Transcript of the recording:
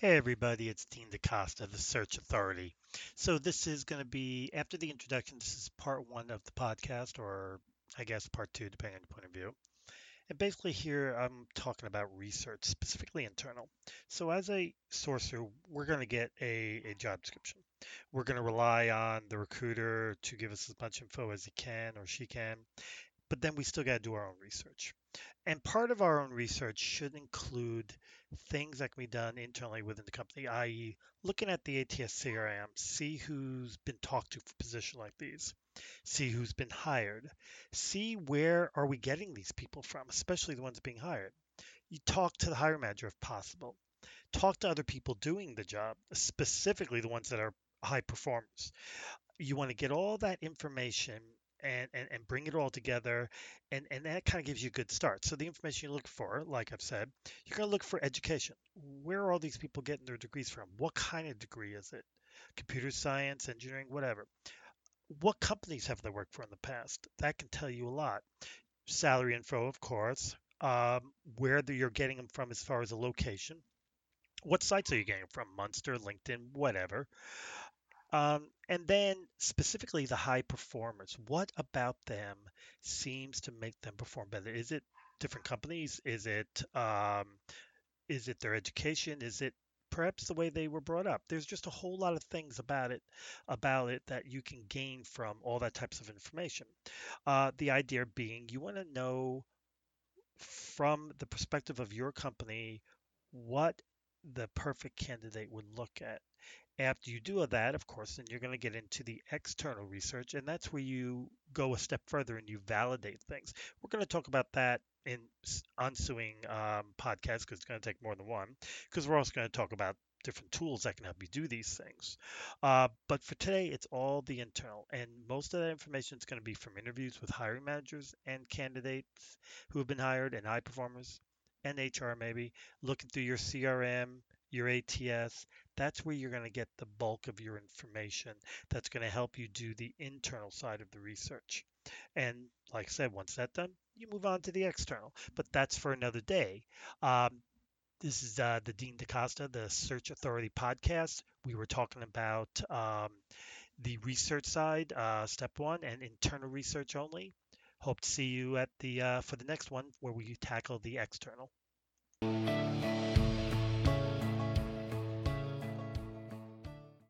Hey everybody, it's Dean DaCosta, the Search Authority. So this is going to be after the introduction. This is part one of the podcast, or I guess part two, depending on your point of view. And basically here I'm talking about research, specifically internal. So as a sourcer, we're going to get a, a job description. We're going to rely on the recruiter to give us as much info as he can or she can, but then we still got to do our own research. And part of our own research should include things that can be done internally within the company, i.e., looking at the ATS CRM, see who's been talked to for positions like these, see who's been hired, see where are we getting these people from, especially the ones being hired. You talk to the hiring manager if possible. Talk to other people doing the job, specifically the ones that are high performers. You want to get all that information and, and, and bring it all together and, and that kind of gives you a good start. So the information you look for, like I've said, you're going to look for education. Where are all these people getting their degrees from? What kind of degree is it? Computer science, engineering, whatever. What companies have they worked for in the past? That can tell you a lot. Salary info, of course. Um, where the, you're getting them from as far as a location. What sites are you getting from? Monster, LinkedIn, whatever. Um, and then specifically the high performers, what about them seems to make them perform better? Is it different companies? Is it um, is it their education? Is it perhaps the way they were brought up? There's just a whole lot of things about it about it that you can gain from all that types of information. Uh, the idea being you want to know from the perspective of your company what the perfect candidate would look at after you do that, of course, then you're going to get into the external research, and that's where you go a step further and you validate things. We're going to talk about that in ensuing um, podcasts because it's going to take more than one, because we're also going to talk about different tools that can help you do these things. Uh, but for today, it's all the internal, and most of that information is going to be from interviews with hiring managers and candidates who have been hired and high performers and HR maybe, looking through your CRM, your ATS, that's where you're going to get the bulk of your information that's going to help you do the internal side of the research. And like I said, once that's done, you move on to the external. But that's for another day. Um, this is uh, the Dean DaCosta, the Search Authority podcast. We were talking about um, the research side, uh, step one, and internal research only. Hope to see you at the uh, for the next one where we tackle the external.